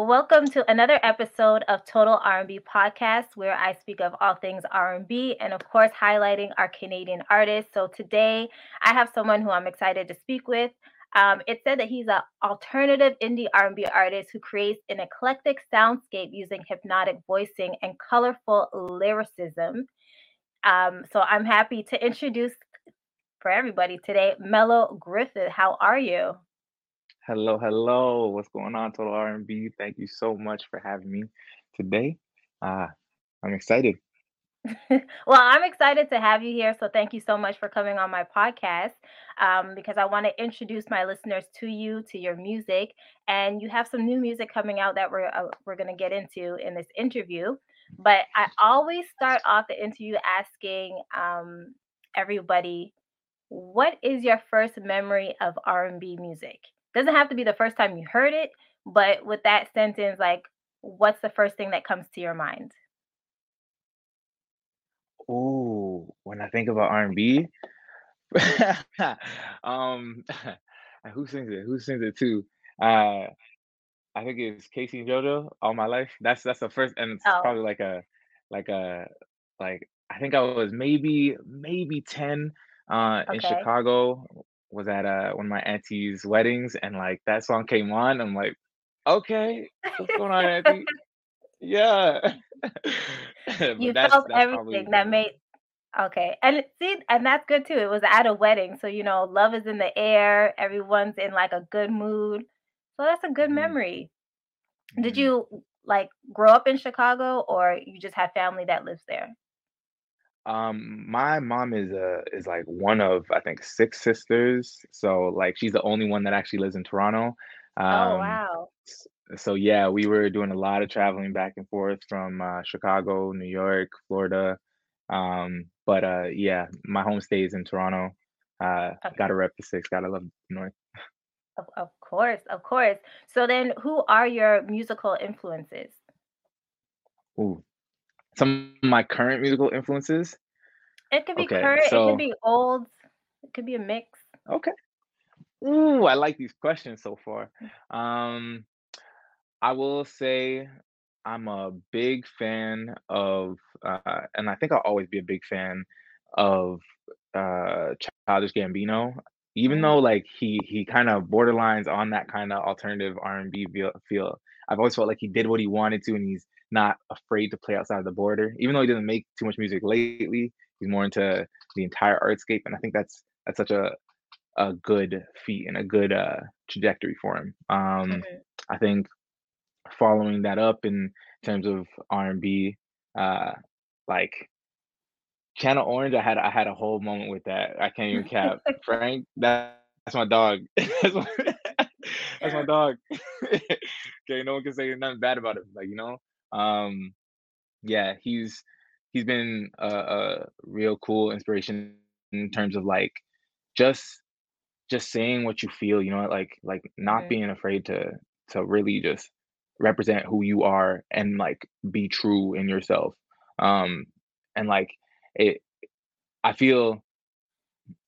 Welcome to another episode of Total R&B Podcast, where I speak of all things R&B and, of course, highlighting our Canadian artists. So today, I have someone who I'm excited to speak with. Um, it said that he's an alternative indie R&B artist who creates an eclectic soundscape using hypnotic voicing and colorful lyricism. Um, so I'm happy to introduce for everybody today, Mello Griffith. How are you? Hello, hello. What's going on, Total R&B? Thank you so much for having me today. Uh, I'm excited. well, I'm excited to have you here. So thank you so much for coming on my podcast um, because I want to introduce my listeners to you, to your music, and you have some new music coming out that we're uh, we're going to get into in this interview. But I always start off the interview asking um, everybody, what is your first memory of R&B music? Doesn't have to be the first time you heard it, but with that sentence, like, what's the first thing that comes to your mind? Oh, when I think about R&B, um, who sings it? Who sings it too? Uh, I think it's K-Ci and JoJo. All my life. That's that's the first, and it's Oh, probably like a like a like I think I was maybe maybe ten uh, in. Chicago. Was at uh, one of my auntie's weddings, and like that song came on. I'm like, okay, what's going on, auntie? Yeah, You that's felt that's probably everything that made okay. And it- see, and that's good too. It was at a wedding, so you know, love is in the air. Everyone's in like a good mood. So that's a good mhm, memory. Did mhm. you like grow up in Chicago or you just have family that lives there? Um, my mom is a is like one of I think six sisters, so like she's the only one that actually lives in Toronto. Oh, Um, wow. s- so yeah, we were doing a lot of traveling back and forth from uh, Chicago, New York, Florida. Um, but uh, yeah, my home stays in Toronto. Uh, gotta rep the six, gotta love the North. Of, of course, of course. So then who are your musical influences? Some of my current musical influences. It could be Okay, current, it could be old, it could be a mix. okay. Ooh, I like these questions so far. Um, I will say I'm a big fan of, uh, and I think I'll always be a big fan of uh, Childish Gambino, even though Mm, like he he kind of borderlines on that kind of alternative R&B feel, feel. I've always felt like he did what he wanted to, and he's not afraid to play outside of the border. Even though he doesn't make too much music lately, he's more into the entire artscape, and I think that's that's such a a good feat and a good uh, trajectory for him. Um, mhm. I think following that up in terms of R&B, uh, like Channel Orange, I had I had a whole moment with that. I can't even cap. Frank, that, that's my dog. That's my, that's my dog. okay, no one can say nothing bad about him. Like you know, um, yeah, he's he's been a, a real cool inspiration in terms of like just just saying what you feel. You know, like like not being afraid to to really just represent who you are and like be true in yourself. Um, and like it I feel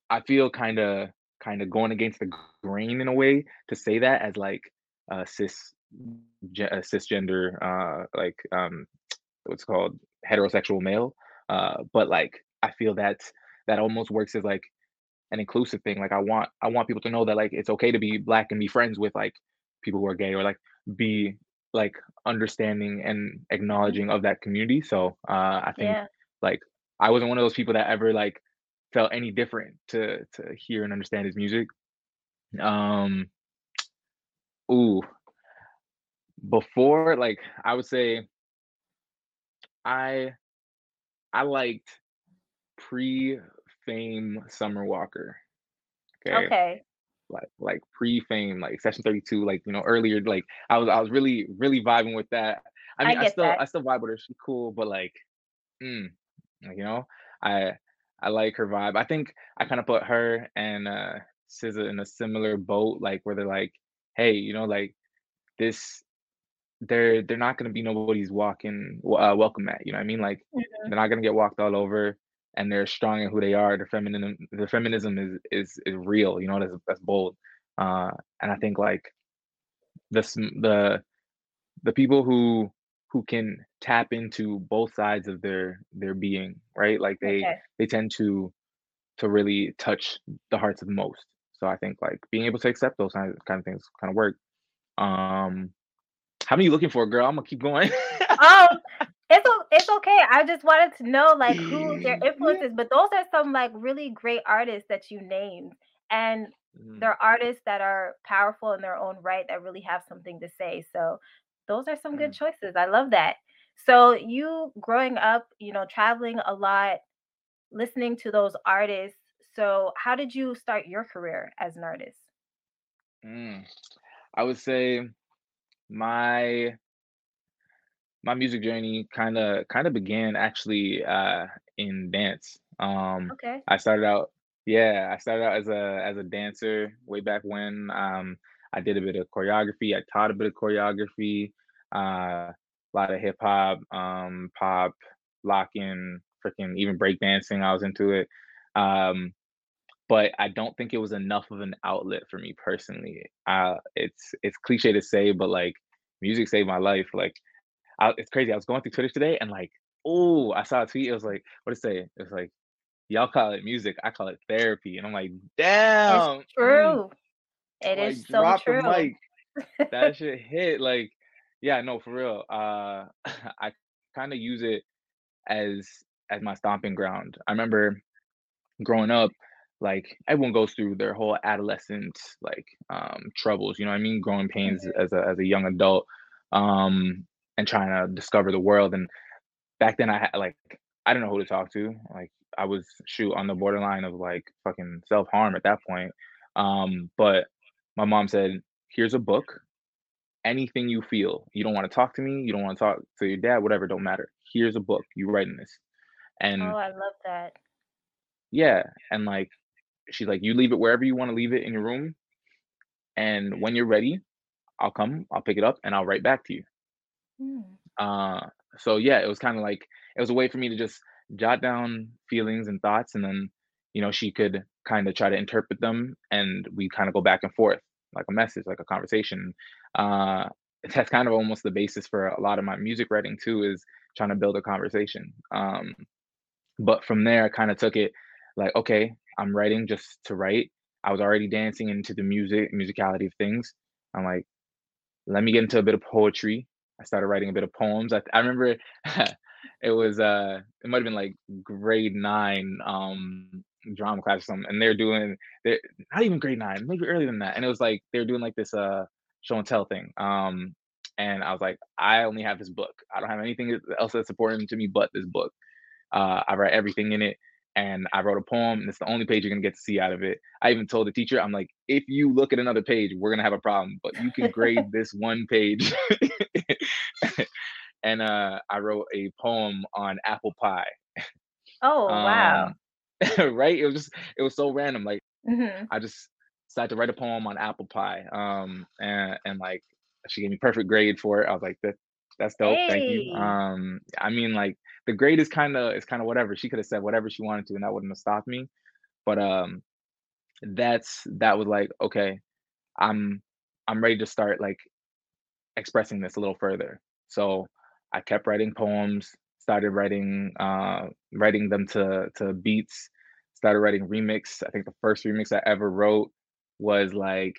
I feel kinda kinda going against the grain in a way to say that as like a cis cisgender, uh, like, um, what's called heterosexual male. Uh, but like I feel that that almost works as like an inclusive thing. Like I want I want people to know that like it's okay to be black and be friends with like people who are gay or like be like understanding and acknowledging of that community. So uh I think Yeah. like I wasn't one of those people that ever like felt any different to to hear and understand his music. Um ooh, before like I would say I I liked pre-fame Summer Walker. Okay. Okay. like like pre-fame, like Session 32, like you know, earlier, like I was I was really, really vibing with that. I I mean, I get still that. I still vibe with her. She's cool, but like, mm, like, you know, I I like her vibe. I think I kind of put her and uh SZA in a similar boat, like where they're like, hey, you know, like this they're they're not gonna be nobody's walking uh, welcome mat. You know what I mean? Like Mhm. they're not gonna get walked all over, and they're strong in who they are. Their feminism, their feminism is is is real. You know, that's that's bold. Uh, and I think like the the the people who who can tap into both sides of their their being, right? Like they Okay. they tend to to really touch the hearts of most. So I think like being able to accept those kind of kind of things kind of work. Um, how many you looking for, girl? I'm gonna keep going. Oh, it's it's okay. I just wanted to know, like, who their influences, but those are some, like, really great artists that you named, and Mhm, they're artists that are powerful in their own right that really have something to say, so those are some good mhm, choices. I love that. So you growing up, you know, traveling a lot, listening to those artists, so how did you start your career as an artist? mm. I would say my my music journey kinda kinda began actually, uh, in dance. Um, Okay. I started out yeah, I started out as a as a dancer way back when, um, I did a bit of choreography, I taught a bit of choreography, uh, a lot of hip hop, um, pop, locking, freaking even break dancing, I was into it. Um, but I don't think it was enough of an outlet for me personally. Uh, it's it's cliche to say, but, like, music saved my life, like, I it's crazy. I was going through Twitter today and like, oh, I saw a tweet. It was like, what did it say? It was like, y'all call it music, I call it therapy. And I'm like, It's damn, mm, true. It is like so drop the true. That shit hit. Like, yeah, no, for real. Uh, I kind of use it as as my stomping ground. I remember growing up, like everyone goes through their whole adolescent like um troubles, you know what I mean? Growing pains Mhm. as a as a young adult, um, and trying to discover the world. And back then I had like I didn't know who to talk to. Like I was shoot on the borderline of like fucking self-harm at that point. Um, but my mom said, "Here's a book. Anything you feel, you don't want to talk to me, you don't want to talk to your dad, whatever, don't matter. Here's a book. You writing this." Oh, And I love that. yeah, and like she's like, "You leave it wherever you want to leave it in your room, and when you're ready, I'll come, I'll pick it up, and I'll write back to you." Mm. Uh, so yeah, it was kind of like it was a way for me to just jot down feelings and thoughts, and then you know she could kind of try to interpret them, and we kind of go back and forth like a message, like a conversation. Uh, that's kind of almost the basis for a lot of my music writing too, is trying to build a conversation. Um, but from there, I kind of took it like, okay, I'm writing just to write. I was already dancing into the music musicality of things. I'm like, let me get into a bit of poetry. I started writing a bit of poems. I, I remember it was uh it might have been like grade nine um drama class or something, and they're doing they're not even grade nine, maybe earlier than that. And it was like they're doing like this uh show and tell thing. Um and I was like, I only have this book. I don't have anything else that's important to me but this book. Uh, I write everything in it, and I wrote a poem, and it's the only page you're gonna get to see out of it. I even told the teacher, I'm like, if you look at another page, we're gonna have a problem, but you can grade this one page. and uh, I wrote a poem on apple pie. Oh, wow. Um, right? It was just it was so random. Like Mhm. I just decided to write a poem on apple pie. Um, and and like she gave me perfect grade for it. I was like, that that's dope. Thank you. Um, I mean, like the grade is kind of is kind of whatever. She could have said whatever she wanted to, and that wouldn't have stopped me. But um, that's that was like okay, I'm I'm ready to start like expressing this a little further. So I kept writing poems, started writing uh, writing them to to beats, started writing remix. I think the first remix I ever wrote was like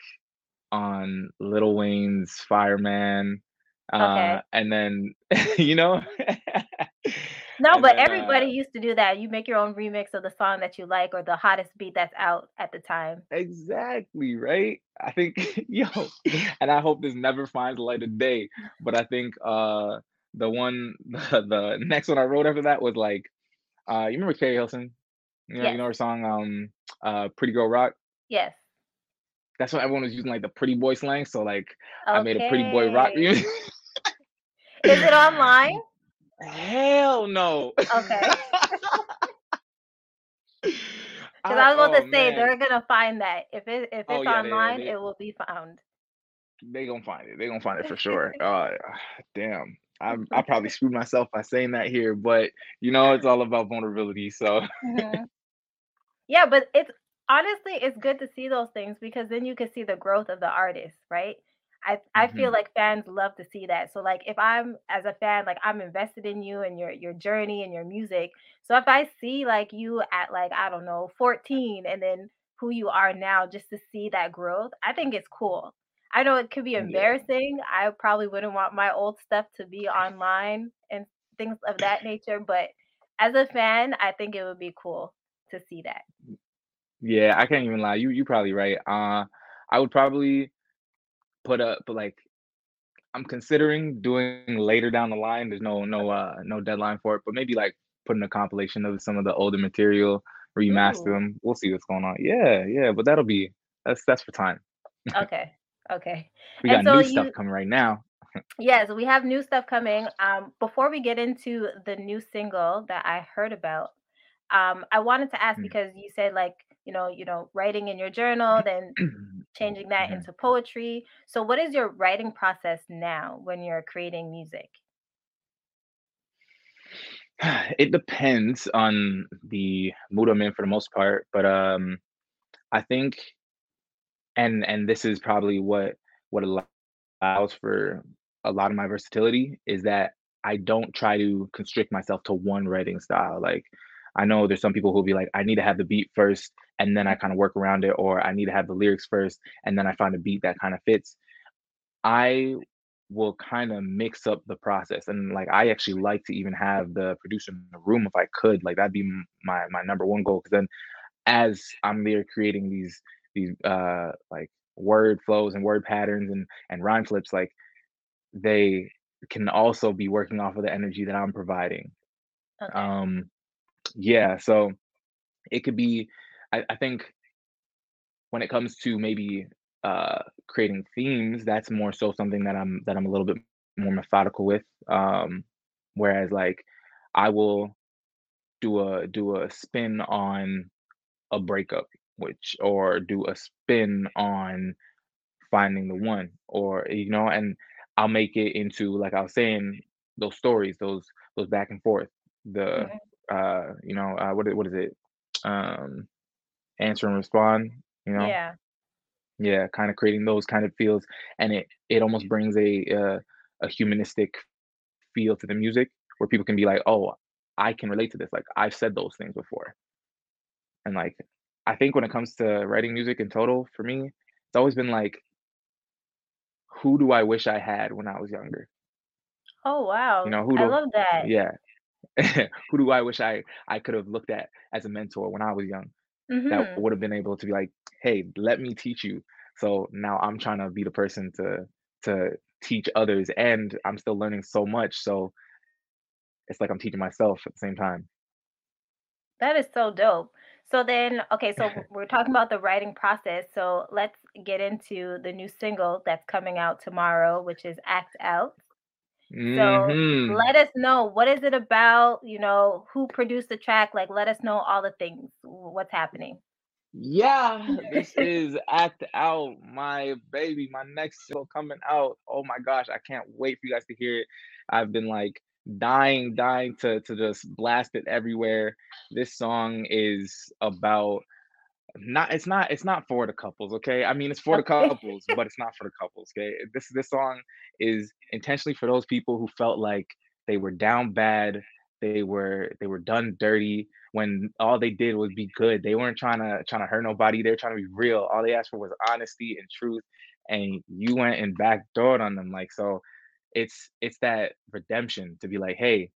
on Lil Wayne's Fireman. Uh, and then you know, No, and but then uh everybody used to do that. You make your own remix of the song that you like or the hottest beat that's out at the time. exactly, right? I think yo, and I hope this never finds the light of day, but I think uh the one the, the next one I wrote after that was like uh you remember Keri Hilson? You know, you know her song um uh Pretty Girl Rock? Yes. That's what everyone was using like the pretty boy slang. So like I made a pretty boy rock Okay. remix. Is it online? Hell no. Okay. 'Cause I I was about oh to say man. they're gonna find that. If it if Oh it's yeah, online, they it will be found. they gonna find it. They gonna find it for sure. Uh damn. I'm I probably screwed myself by saying that here, but you know it's all about vulnerability. So Mhm. Yeah, but it's honestly, it's good to see those things because then you can see the growth of the artist, right? I I feel Mhm. like fans love to see that. So like if I'm as a fan, like I'm invested in you and your your journey and your music. So if I see like you at like I don't know 14 and then who you are now just to see that growth, I think it's cool. I know it could be Yeah. embarrassing. I probably wouldn't want my old stuff to be online and things of that nature, but as a fan, I think it would be cool to see that. Yeah, I can't even lie. You you probably right. Uh, I would probably put up but like I'm considering doing later down the line. There's no no uh no deadline for it, but maybe like putting a compilation of some of the older material, remaster Ooh, them. We'll see what's going on. Yeah, yeah, but that'll be that's that's for time. okay. Okay. We got so new stuff coming right now. Yes, we have new stuff coming. Um, before we get into the new single that I heard about, um, I wanted to ask Mm. because you said like, you know, you know, writing in your journal, then changing that Mhm. into poetry. So what is your writing process now when you're creating music? It depends on the mood I'm in for the most part, but um I think and and this is probably what what allows for a lot of my versatility is that I don't try to constrict myself to one writing style. Like I know there's some people who'll be like, I need to have the beat first and then I kind of work around it, or I need to have the lyrics first and then I find a beat that kind of fits. I will kind of mix up the process and like I actually like to even have the producer in the room if I could. Like that'd be my my number one goal because then as I'm there creating these these uh like word flows and word patterns and and rhyme flips like they can also be working off of the energy that I'm providing. Okay. Um, yeah, so it could be I, I think when it comes to maybe uh creating themes, that's more so something that I'm that I'm a little bit more methodical with. Um, whereas like I will do a do a spin on a breakup, which or do a spin on finding the one or you know and i'll make it into like i was saying those stories those those back and forth the Mhm. Uh you know uh what, what is it um answer and respond you know Yeah. yeah kind of creating those kind of feels and it it almost brings a uh, a humanistic feel to the music where people can be like oh i can relate to this like i've said those things before and like i think when it comes to writing music in total for me it's always been like who do i wish i had when i was younger Oh You wow. know, who I do love that. yeah. Who do I wish I I could have looked at as a mentor when I was young that Mhm. would have been able to be like, "Hey, let me teach you." So now I'm trying to be the person to to teach others, and I'm still learning so much, so it's like I'm teaching myself at the same time. That is so dope. So then, okay, so w- we're talking about the writing process. So let's get into the new single that's coming out tomorrow, which is Act Out. So Mhm. let us know what is it about, you know, who produced the track, like let us know all the things, what's happening. Yeah, this is Act Out, my baby, my next single coming out. Oh my gosh, I can't wait for you guys to hear it. I've been like dying, dying to to just blast it everywhere. This song is about not it's not it's not for the couples, okay? I mean, it's for the couples, but it's not for the couples, okay? Eh, this this song is intentionally for those people who felt like they were down bad, they were they were done dirty when all they did was be good. They weren't trying to trying to hurt nobody. They're trying to be real. All they asked for was honesty and truth, and you went and backdoored on them. Like so, it's it's that redemption to be like, hey,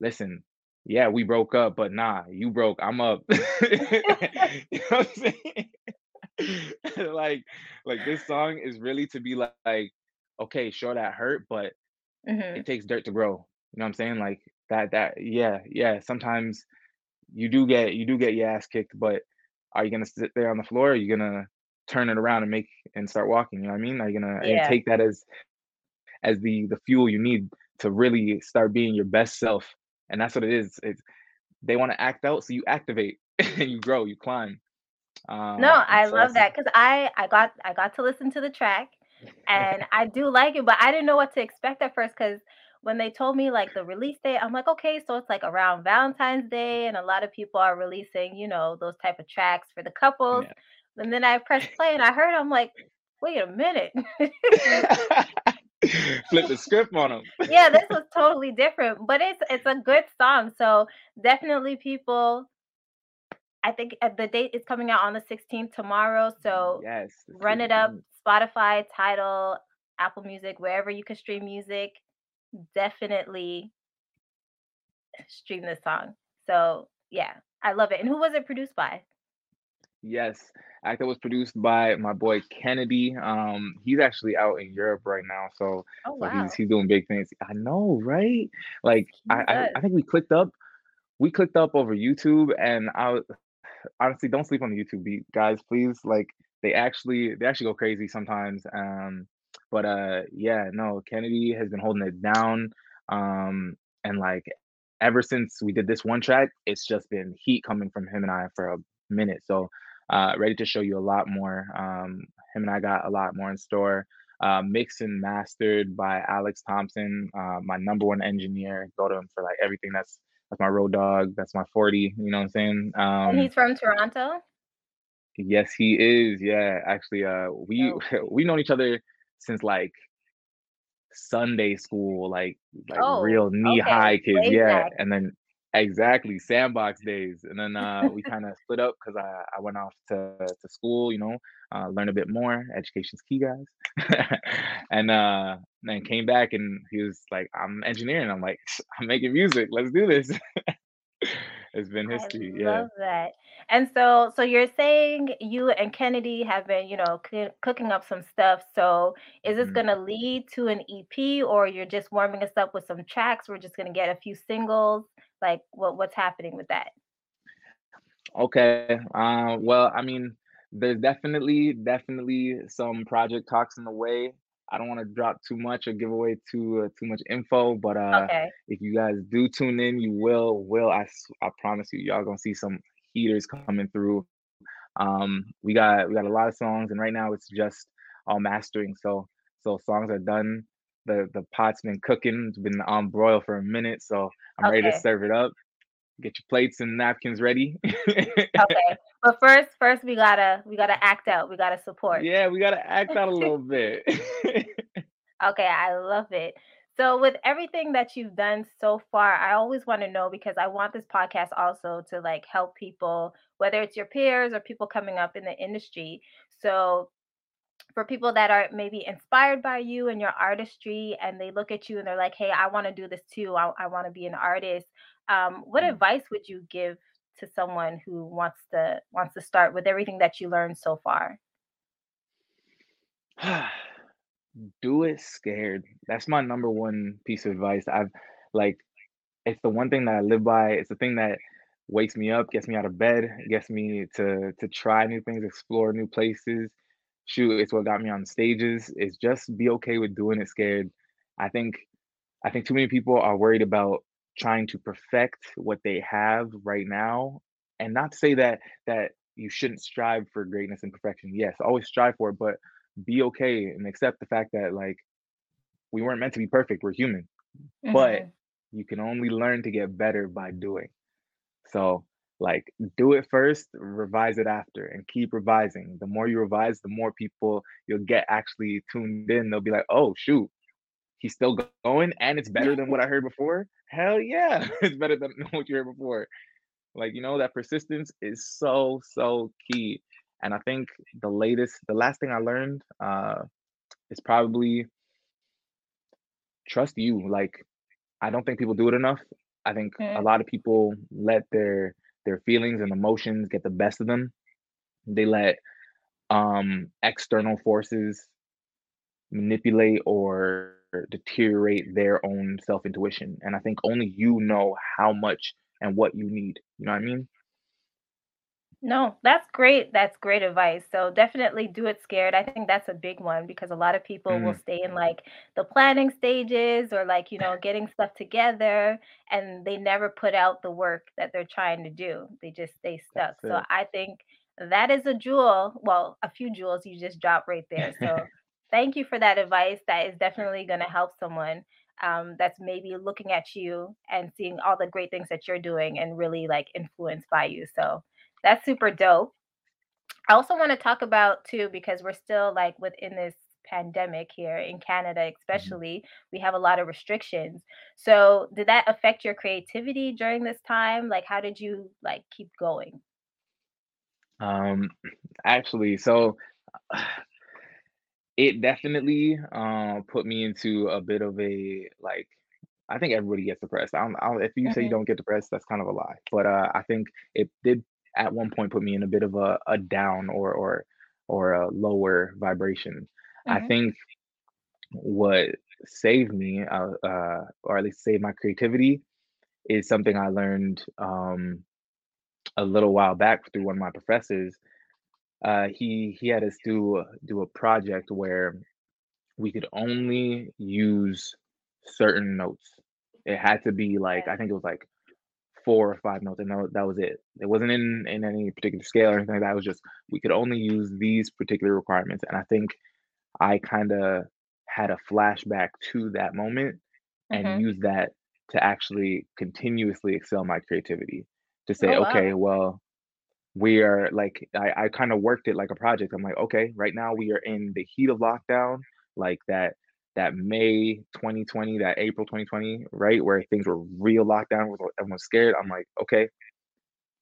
Listen, yeah, we broke up, but nah, you broke, I'm up. You know what I'm saying? Like like this song is really to be like, like, okay, sure that hurt, but hmm it takes dirt to grow. You know what I'm saying? Like that that yeah, yeah, sometimes you do get you do get your ass kicked, but are you gonna sit there on the floor? Or are you gonna turn it around and make and start walking? You know what I mean? Are you gonna Yeah. take that as as the the fuel you need to really start being your best self? And that's what it is. It's they want to act out, so you activate and you grow, you climb. No, Um, and I so love that because I I got I got to listen to the track, and I do like it, but I didn't know what to expect at first because when they told me, like, the release date, I'm like, "Okay, so it's, like, around Valentine's Day, and a lot of people are releasing, you know, those type of tracks for the couples." yeah. And then I pressed play and I heard, I'm like, wait a minute. Flip the script on them. yeah, this was totally different, but it's it's a good song. So definitely people I think uh, the date is coming out on the 16th tomorrow. So Yes, run it up Spotify, Tidal, Apple Music, wherever you can stream music. Definitely stream this song. So yeah, I love it. And who was it produced by? Yes, Act Out was produced by my boy Kennedy. Um, he's actually out in Europe right now, so Oh so he's wow. he's doing big things. I know, right? Like I I, I think we clicked up we clicked up over YouTube and I honestly don't sleep on the YouTube beat, guys, please. Like they actually they actually go crazy sometimes. Um, but uh yeah, no, Kennedy has been holding it down. Um, and like ever since we did this one track, it's just been heat coming from him and I for a minute. So uh ready to show you a lot more. Um, him and I got a lot more in store. Uh, mixed and mastered by Alex Thompson, uh, my number one engineer. Go to him for like everything that's that's my road dog. That's my 40. You know what I'm saying? And Um, he's from Toronto? yes, he is. Yeah, actually, uh, we Dope. we known each other since like Sunday school, like like Oh, real knee okay. high kids. Way Yeah, back. and then exactly sandbox days, and then uh, we kind of split up because I I went off to to school. You know, uh, learn a bit more. Education's key, guys. and uh, then came back, and he was like, "I'm engineering." I'm like, "I'm making music. Let's do this." it's been I history. Yeah. love that. And so so you're saying you and Kennedy have been, you know, coo cooking up some stuff. So is this Mhm. gonna lead to an EP or you're just warming us up with some tracks? We're just gonna get a few singles. Like what what's happening with that? Okay. Uh, well, I mean, there's definitely definitely some project talks in the way. I don't want to drop too much or give away too uh, too much info, but uh, Okay. if you guys do tune in, you will will i i promise you, y'all gonna see some heaters coming through. Um, we got we got a lot of songs, and right now it's just all mastering. So so songs are done. The the pot's been cooking. It's been on broil for a minute, so I'm ready to Okay. serve it up. Get your plates and napkins ready. Okay. But first first we gotta we gotta act out. We gotta support. Yeah, we gotta act out a little bit. Okay, I love it. So, with everything that you've done so far, I always want to know because I want this podcast also to like help people, whether it's your peers or people coming up in the industry. So, for people that are maybe inspired by you and your artistry, and they look at you and they're like, "Hey, I want to do this too. I, I want to be an artist." Um, what Mm. advice would you give to someone who wants to wants to start with everything that you learned so far? Do it scared. That's my number one piece of advice. I've like it's the one thing that I live by. It's the thing that wakes me up, gets me out of bed, gets me to to try new things, explore new places. Shoot, it's what got me on stages. Is just be okay with doing it scared. I think I think too many people are worried about trying to perfect what they have right now, and not to say that that you shouldn't strive for greatness and perfection. Yes, always strive for it, but be okay and accept the fact that like we weren't meant to be perfect. We're human, but hmm you can only learn to get better by doing. So, like, do it first, revise it after, and keep revising. The more you revise, the more people you'll get actually tuned in. They'll be like, "Oh shoot, he's still going, and it's better than what I heard before." Hell yeah, it's better than what you heard before. Like, you know, that persistence is so so key. And I think the latest, the last thing I learned uh, is probably trust you. Like, I don't think people do it enough. I think a lot of people let their their feelings and emotions get the best of them. They let um external forces manipulate or deteriorate their own self-intuition. And I think only you know how much and what you need. You know what I mean? No, that's great. That's great advice. So definitely do it scared. I think that's a big one because a lot of people will Mm, stay in like the planning stages or like, you know, getting stuff together and they never put out the work that they're trying to do. They just stay stuck. So. I think that is a jewel, well, a few jewels you just dropped right there. So thank you for that advice. That is definitely going to help someone um, that's maybe looking at you and seeing all the great things that you're doing and really like influenced by you. So that's super dope. I also wanna talk about too, because we're still, like, within this pandemic here in Canada, Mhm. especially, we have a lot of restrictions. So, did that affect your creativity during this time? Like, how did you, like, keep going? Um, actually, so it definitely, uh, put me into a bit of a, like I think everybody gets depressed. I don't I don't if you say you Mhm. don't get depressed, that's kind of a lie. But, uh, I think it did at one point put me in a bit of a a down or or or a lower vibration. I Mhm. think what saved me, uh, uh, or at least saved my creativity is something I learned, um, a little while back through one of my professors. Uh, he he had us do do a project where we could only use certain notes. It had to be like I think it was like 4 or 5 notes, and that wa that was it. It wasn't in in any particular scale or anything like that, it was just we could only use these particular requirements, and I think I kinda had a flashback to that moment and Mhm. used that to actually continuously excel my creativity. To say, Oh, "Okay, well, we are" like, I I kinda worked it like a project. I'm like, "Okay, right now we are in the heat of lockdown," like that that May 2020, that April 2020, right, where things were real lockdown, everyone's scared. I'm like, "Okay,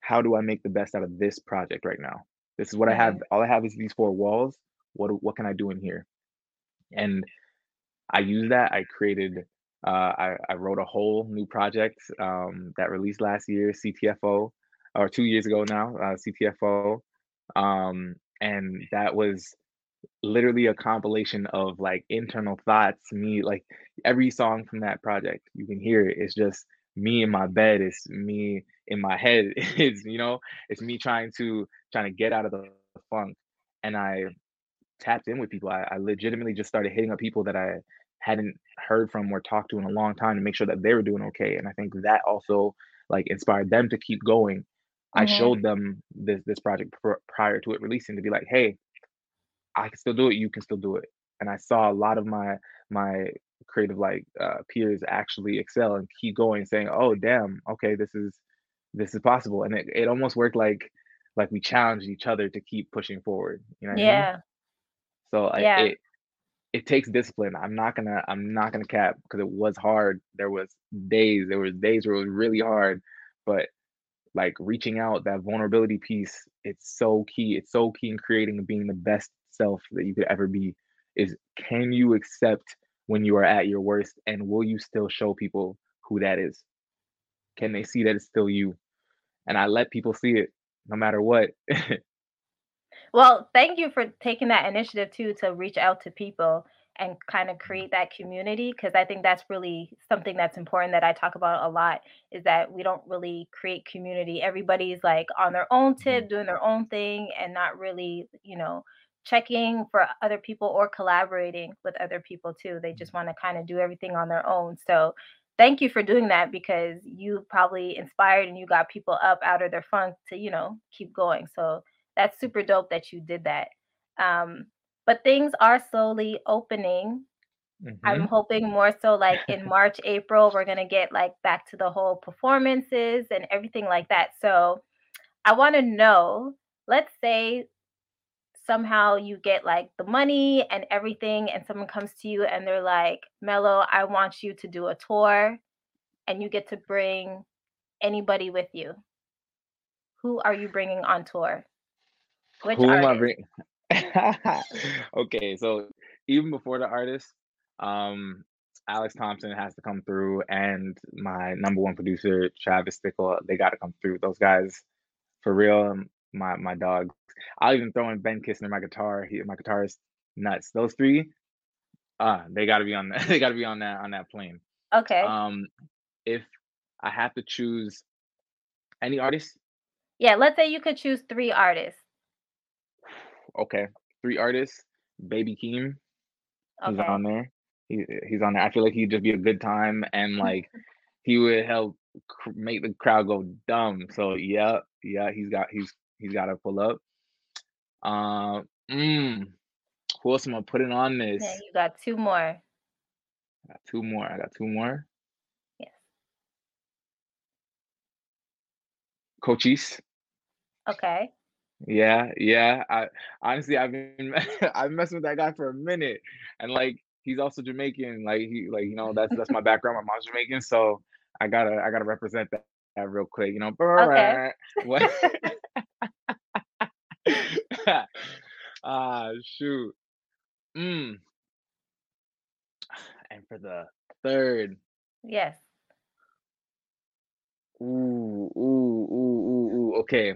how do I make the best out of this project right now? This is what I have. All I have is these 4 walls. What what can I do in here?" And I used that. I created uh, I I wrote a whole new project, um, that released last year, CTFO, or 2 years ago now, uh, CTFO. Um, and that was literally a compilation of, like, internal thoughts, me like, every song from that project, you can hear it. It's just me in my bed. It's me in my head. It's, you know, it's me trying to trying to get out of the funk, and I tapped in with people. I I legitimately just started hitting up people that I hadn't heard from or talked to in a long time to make sure that they were doing okay, and I think that also, like, inspired them to keep going. I Mhm. showed them this this project pr prior to it releasing to be like, "Hey, I can still do it, you can still do it." And I saw a lot of my my creative, like, uh, peers actually excel and keep going saying, "Oh, damn, okay, this is this is possible," and it it almost worked like like we challenged each other to keep pushing forward, you know what I mean? Yeah. So, I Yeah. it it takes discipline. I'm not gonna I'm not gonna cap because it was hard. There was days there was days where it was really hard, but, like, reaching out, that vulnerability piece, it's so key. It's so key in creating and being the best self that you could ever be, is can you accept when you are at your worst, and will you still show people who that is? Can they see that it's still you? And I let people see it no matter what. Well, thank you for taking that initiative too to reach out to people and kinda Mhm. create that community because I think that's really something that's important that I talk about a lot, is that we don't really create community. Everybody's, like, on their own Mhm. tip, doing their own thing, and not really, you know, checking for other people or collaborating with other people too. They Mm. just wanna kinda do everything on their own. So, thank you for doing that because you probably inspired and you got people up out of their funk to, you know, keep going. So, that's super dope that you did that. Um, but things are slowly opening. I'm Mhm. hoping more so, like, in March, April, we're gonna get, like, back to the whole performances and everything like that. So, I wanna know, let's say somehow you get, like, the money and everything, and someone comes to you and they're like, "Mello, I want you to do a tour, and you get to bring anybody with you." Who are you bringing on tour? Which Who am I artist? bring Okay, so even before the artist, um, Alex Thompson has to come through, and my number 1 producer, Travis Stickle, they gotta come through. Those guys, for real, my my dogs. I'll even throw in Ben Kissner, my guitar he my guitarist, nuts. Those 3, uh, they gotta be on that they gotta be on that on that plane. Okay. Um, if I have to choose any artist Yeah, let's say you could choose 3 artists. Okay, 3 artists, Baby Keem, he's on there. He he's on there. I feel like he'd just be a good time, and, like, he would help make the crowd go dumb. So, yeah, yeah, he's got he's he's gotta pull up. Uh, mm, who else am I putting on this? you got 2 more. I got 2 more, I got 2 more. Yes. Cochise. Okay. Yeah, yeah. I honestly, I've been I've been messing with that guy for a minute, and like he's also Jamaican. Like he, like you know, that's that's my background. My mom's Jamaican, so I gotta I gotta represent that, that real quick. You know, Okay. what? ah, shoot. Mm. And for the third, Yes. ooh, ooh, ooh, ooh, ooh. Okay,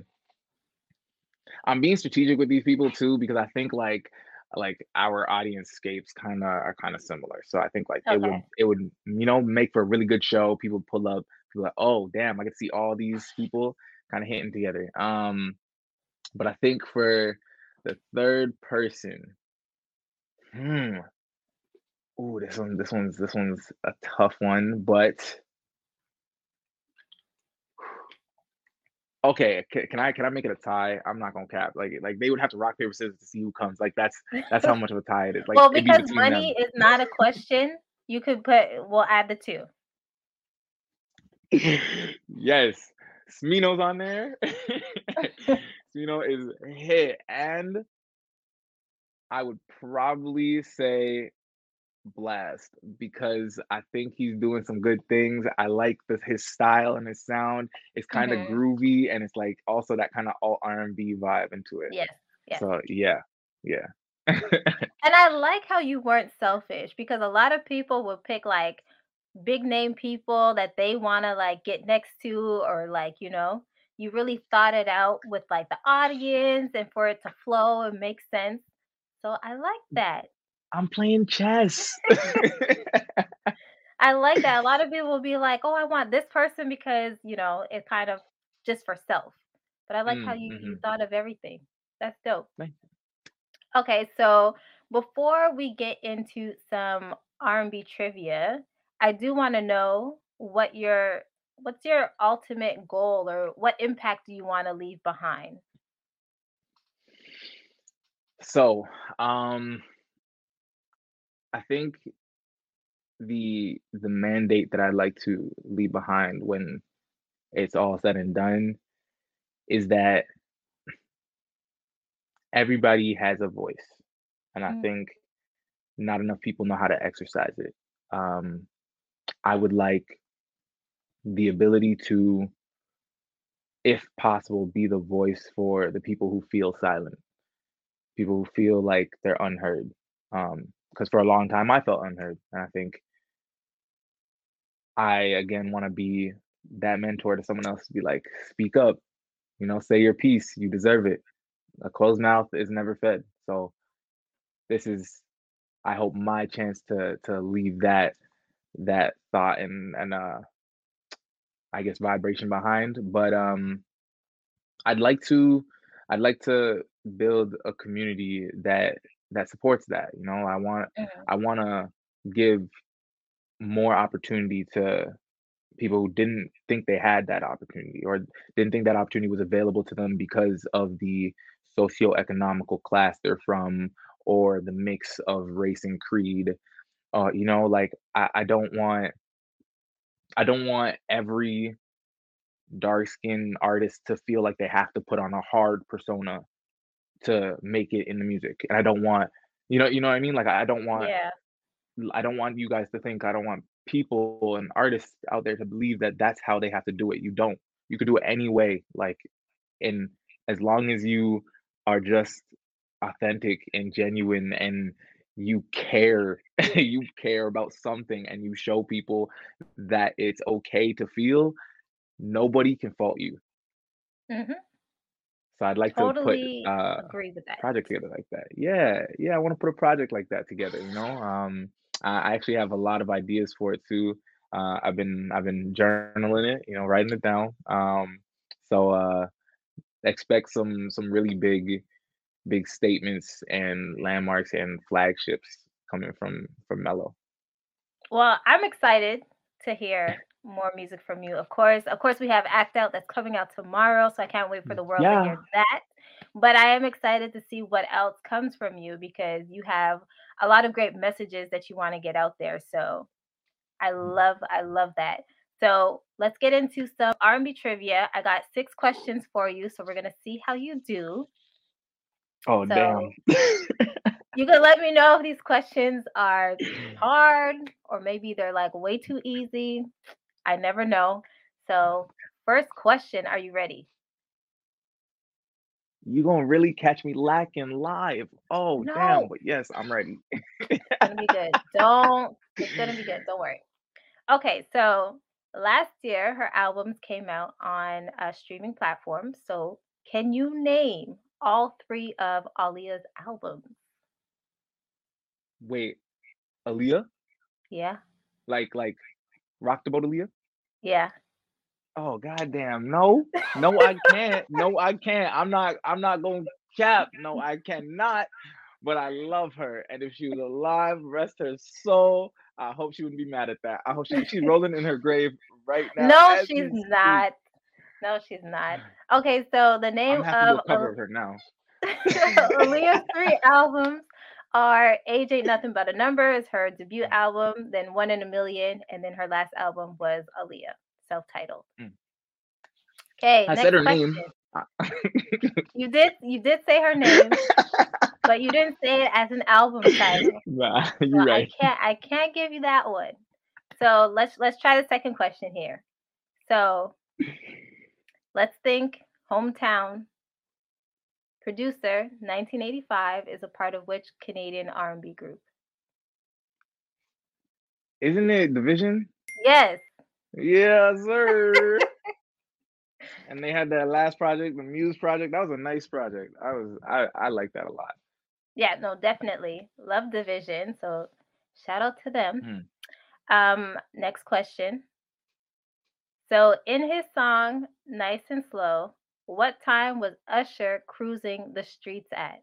I'm being strategic with these people too because I think like like our audience scapes kind of are kind of similar. So I think like it would it would you know make for a really good show. People pull up, people like, oh damn, I can see all these people kind of hitting together. Um, but I think for the third person, hmm, Oh, this one, this one's this one's a tough one, but Okay, can I can I make it a tie? I'm not gonna cap. Like like they would have to rock, paper, scissors to see who comes. Like that's that's how much of a tie it is. Like Well, it'd be because money them. is not a question, you could put we'll add the 2. Yes. Smino's on there. Smino is hit, and I would probably say Blxst because I think he's doing some good things. I like the his style and his sound. It's kinda Mhm. groovy and it's like also that kinda all R&B vibe into it. Yes, yes. So yeah, yeah. And I like how you weren't selfish because a lot of people would pick like big name people that they want to like get next to or like, you know, you really thought it out with like the audience and for it to flow and make sense. So I like that. I'm playing chess. I like that. A lot of people will be like, "Oh, I want this person because, you know, it's kind of just for self." But I like how Mm, you you mhm. thought of everything. That's dope. Okay, so before we get into some R&B trivia, I do want to know what your what's your ultimate goal or what impact do you want to leave behind? So, um, I think the the mandate that I'd like to leave behind when it's all said and done is that everybody has a voice, and I Mm, think not enough people know how to exercise it. Um, I would like the ability to, if possible, be the voice for the people who feel silent, people who feel like they're unheard. Um, because for a long time I felt unheard, and I think I again want to be that mentor to someone else to be like, speak up, you know, say your piece, you deserve it. A closed mouth is never fed. So this is, I hope, my chance to to leave that that thought and and uh I guess vibration behind. But um I'd like to I'd like to build a community that that supports that. You know, I want mhm, I want to give more opportunity to people who didn't think they had that opportunity or didn't think that opportunity was available to them because of the socio-economical class they're from or the mix of race and creed. Uh, you know, like I, I don't want I don't want every dark skinned artist to feel like they have to put on a hard persona to make it in the music. And I don't want you know, you know what I mean? Like I don't want Yeah. I don't want you guys to think I don't want people and artists out there to believe that that's how they have to do it. You don't. You could do it any way. Like, and as long as you are just authentic and genuine and you care, you care about something and you show people that it's okay to feel, nobody can fault you. Mhm. So I'd like to put Totally uh agree with that. project together like that. Yeah, yeah, I want to put a project like that together, you know? Um, I I actually have a lot of ideas for it too. Uh, I've been I've been journaling it, you know, writing it down. Um, so uh, expect some some really big big statements and landmarks and flagships coming from from Mello. Well, I'm excited to hear more music from you. Of course, of course, we have Act Out that's coming out tomorrow, so I can't wait for mm, the world to hear that. But I am excited to see what else comes from you because you have a lot of great messages that you want to get out there. So I mm. love, I love that. So let's get into some R&B trivia. I got six questions for you, so we're gonna see how you do. Oh damn. you can let me know if these questions are hard or maybe they're like way too easy. I never know. So, first question, are you ready? You gonna really catch me lacking live? Oh damn! But yes, I'm ready. it's gonna be good. Don't, it's gonna be good. Don't worry. Okay, so last year her albums came out on a streaming platform. So, can you name all three of Aaliyah's albums? Wait, Aaliyah? Yeah, Like like rock the boat Aaliyah? yeah. Oh goddamn! No, no, I can't. No, I can't. I'm not. I'm not going to cap. No, I cannot. But I love her, and if she was alive, rest her soul. I hope she wouldn't be mad at that. I hope she, she's rolling in her grave right now No, she's not. No, she's not. Okay, so the name I'm gonna to of cover of her now. Aaliyah's three albums are Age Ain't Nothing But a Number is her debut album, then One in a Million, and then her last album was Aaliyah, self-titled. Mm. Okay, I next said her question. name. You did you did say her name, but you didn't say it as an album title. nah, you're I right. can't I can't give you that one. So let's let's try the second question here. So let's think hometown producer Nineteen85 is a part of which Canadian R&B group? Isn't it dvsn? Yes. Yes, sir. and they had that last project, the Muse project. That was a nice project. I was I I like that a lot. Yeah, no, definitely. Love dvsn. So shout out to them. Hmm. Um next question. So in his song Nice and Slow, what time was Usher cruising the streets at?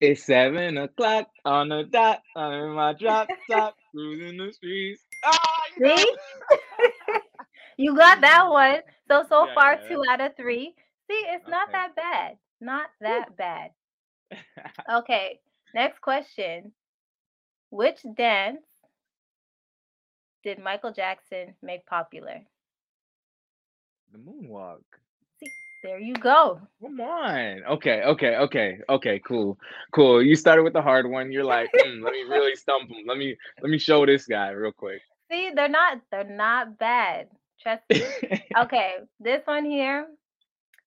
It's seven o'clock on the dot. I'm in my drop top, cruising the streets. Ah, you. See? you got that one. So so Yeah, far yeah, two out of three. See, it's not that bad. Not that bad. Okay. Next question. Which dance did Michael Jackson make popular? the moonwalk. See, there you go. Come on. Okay, okay, okay, okay. Cool, cool. You started with the hard one. You're like, "Hmm, let me really stump him. Let me let me show this guy real quick. See, they're not they're not bad. Trust me. Okay, this one here,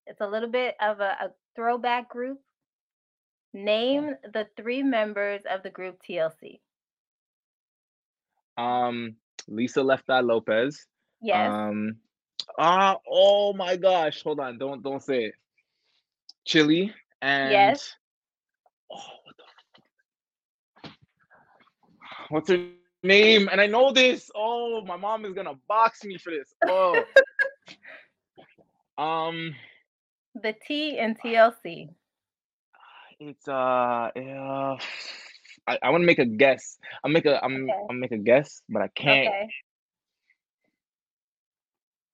it's a little bit of a, a throwback group. Name the three members of the group TLC. um, Lisa Left Eye Lopez. Yes. Um, ah, oh my gosh. Hold on. Don't don't say it. Chili and Yes. oh, what the what's her name? And I know this. Oh, my mom is gonna box me for this. Oh, um, The T in TLC. it's uh, yeah. I, I want to make a guess. I'll make a I'm Okay. I'll make a guess, but I can't. Okay.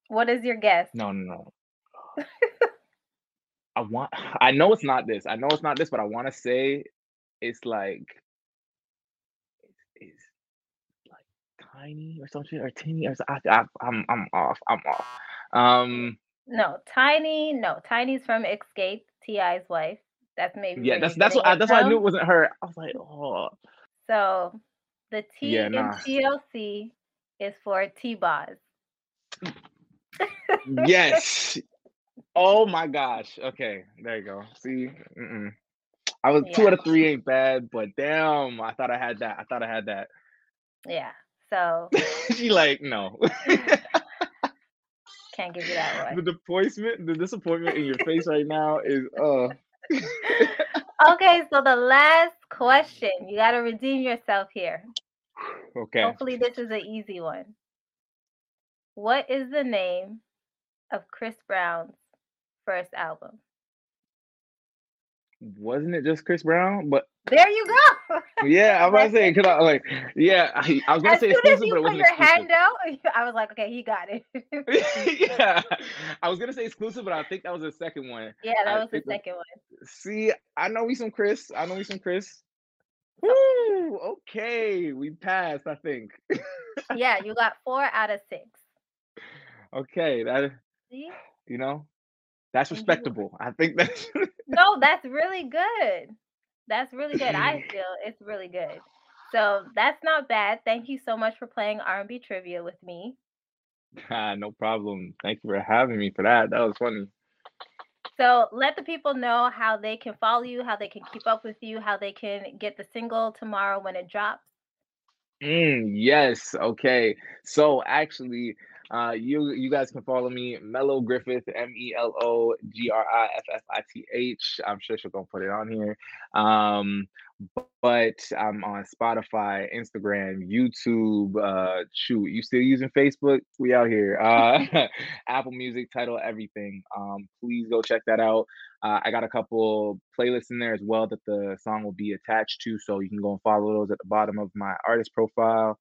What is your guess? No, no, no. I want. I know it's not this. I know it's not this, but I want to say it's like it's, like tiny or something or teeny or I, I, I'm I'm off. I'm off. Um, No, Tiny. No, Tiny's from Xscape, T.I.'s wife. That's maybe yeah, that's that's what I, that's why I knew it wasn't her. I was like, oh, So the T yeah, in nah. TLC is for T-Boz. Yes. Oh my gosh. Okay, there you go. See, mm-mm. I was two out of three ain't bad, but damn, I thought I had that. I thought I had that. yeah. So she like no. can't give you that one. the disappointment, the disappointment in your face right now is uh. Okay, so the last question. You got to redeem yourself here. okay. Hopefully, this is an easy one. What is the name of Chris Brown's first album? Wasn't it just Chris Brown? But There you go. yeah, I'm about to say because I like yeah, I, I was gonna As say soon as exclusive, you but it put your exclusive. hand out, I was like, okay, he got it. yeah, I was gonna say exclusive, but I think that was the second one. yeah, that I was the second one. See, I know we some Chris. I know we some Chris. Woo! Okay, we passed, I think. yeah, you got four out of six. Okay, that See? you know, that's respectable. I think that's No, that's really good. That's really good. I feel it's really good. So that's not bad. Thank you so much for playing R&B trivia with me. Ah, no problem. Thank you for having me for that. That was funny. So let the people know how they can follow you, how they can keep up with you, how they can get the single tomorrow when it drops. Mm, yes. Okay. So actually, uh, you you guys can follow me, Melo Griffith, M E L O G R I F F I T H. I'm sure she's gonna put it on here. Um, but I'm on Spotify, Instagram, YouTube. Uh, shoot, you still using Facebook? We out here. Uh, Apple Music, Tidal, everything. Um, please go check that out. Uh, I got a couple playlists in there as well that the song will be attached to, so you can go and follow those at the bottom of my artist profile.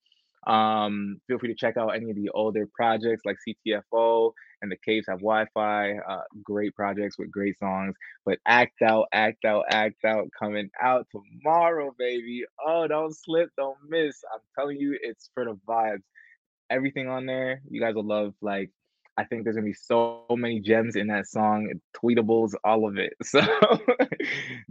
Um, feel free to check out any of the older projects like CTFO and the Caves Have Wi-Fi. Uh, great projects with great songs. But Act Out, Act Out, Act Out coming out tomorrow, baby. Oh, don't slip, don't miss. I'm telling you, it's for the vibes. Everything on there, you guys will love. Like I think there's gonna be so many gems in that song, tweetables, all of it. So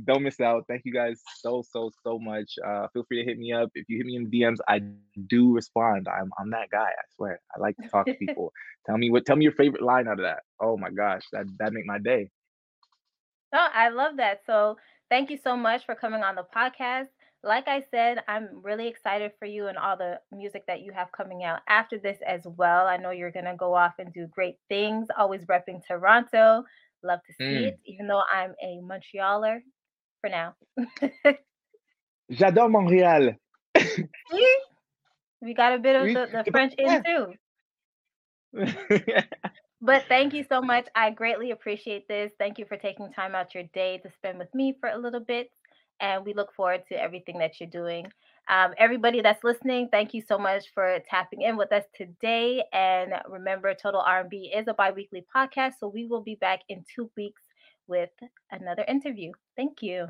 don't miss out. Thank you guys so so so much. Uh, feel free to hit me up if you hit me in the DMs. I do respond. I'm I'm that guy. I swear. I like to talk to people. tell me what. Tell me your favorite line out of that. Oh my gosh, that that make my day. No, I love that. So thank you so much for coming on the podcast. Like I said, I'm really excited for you and all the music that you have coming out after this as well. I know you're gonna go off and do great things. Always repping Toronto. Love to see Mm. it, even though I'm a Montrealer for now. J'adore Montréal. We got a bit of the, the French in too. But thank you so much. I greatly appreciate this. Thank you for taking time out your day to spend with me for a little bit. And we look forward to everything that you're doing. Um, everybody that's listening, thank you so much for tapping in with us today. And remember, Total R&B is a bi-weekly podcast, so we will be back in two weeks with another interview. Thank you.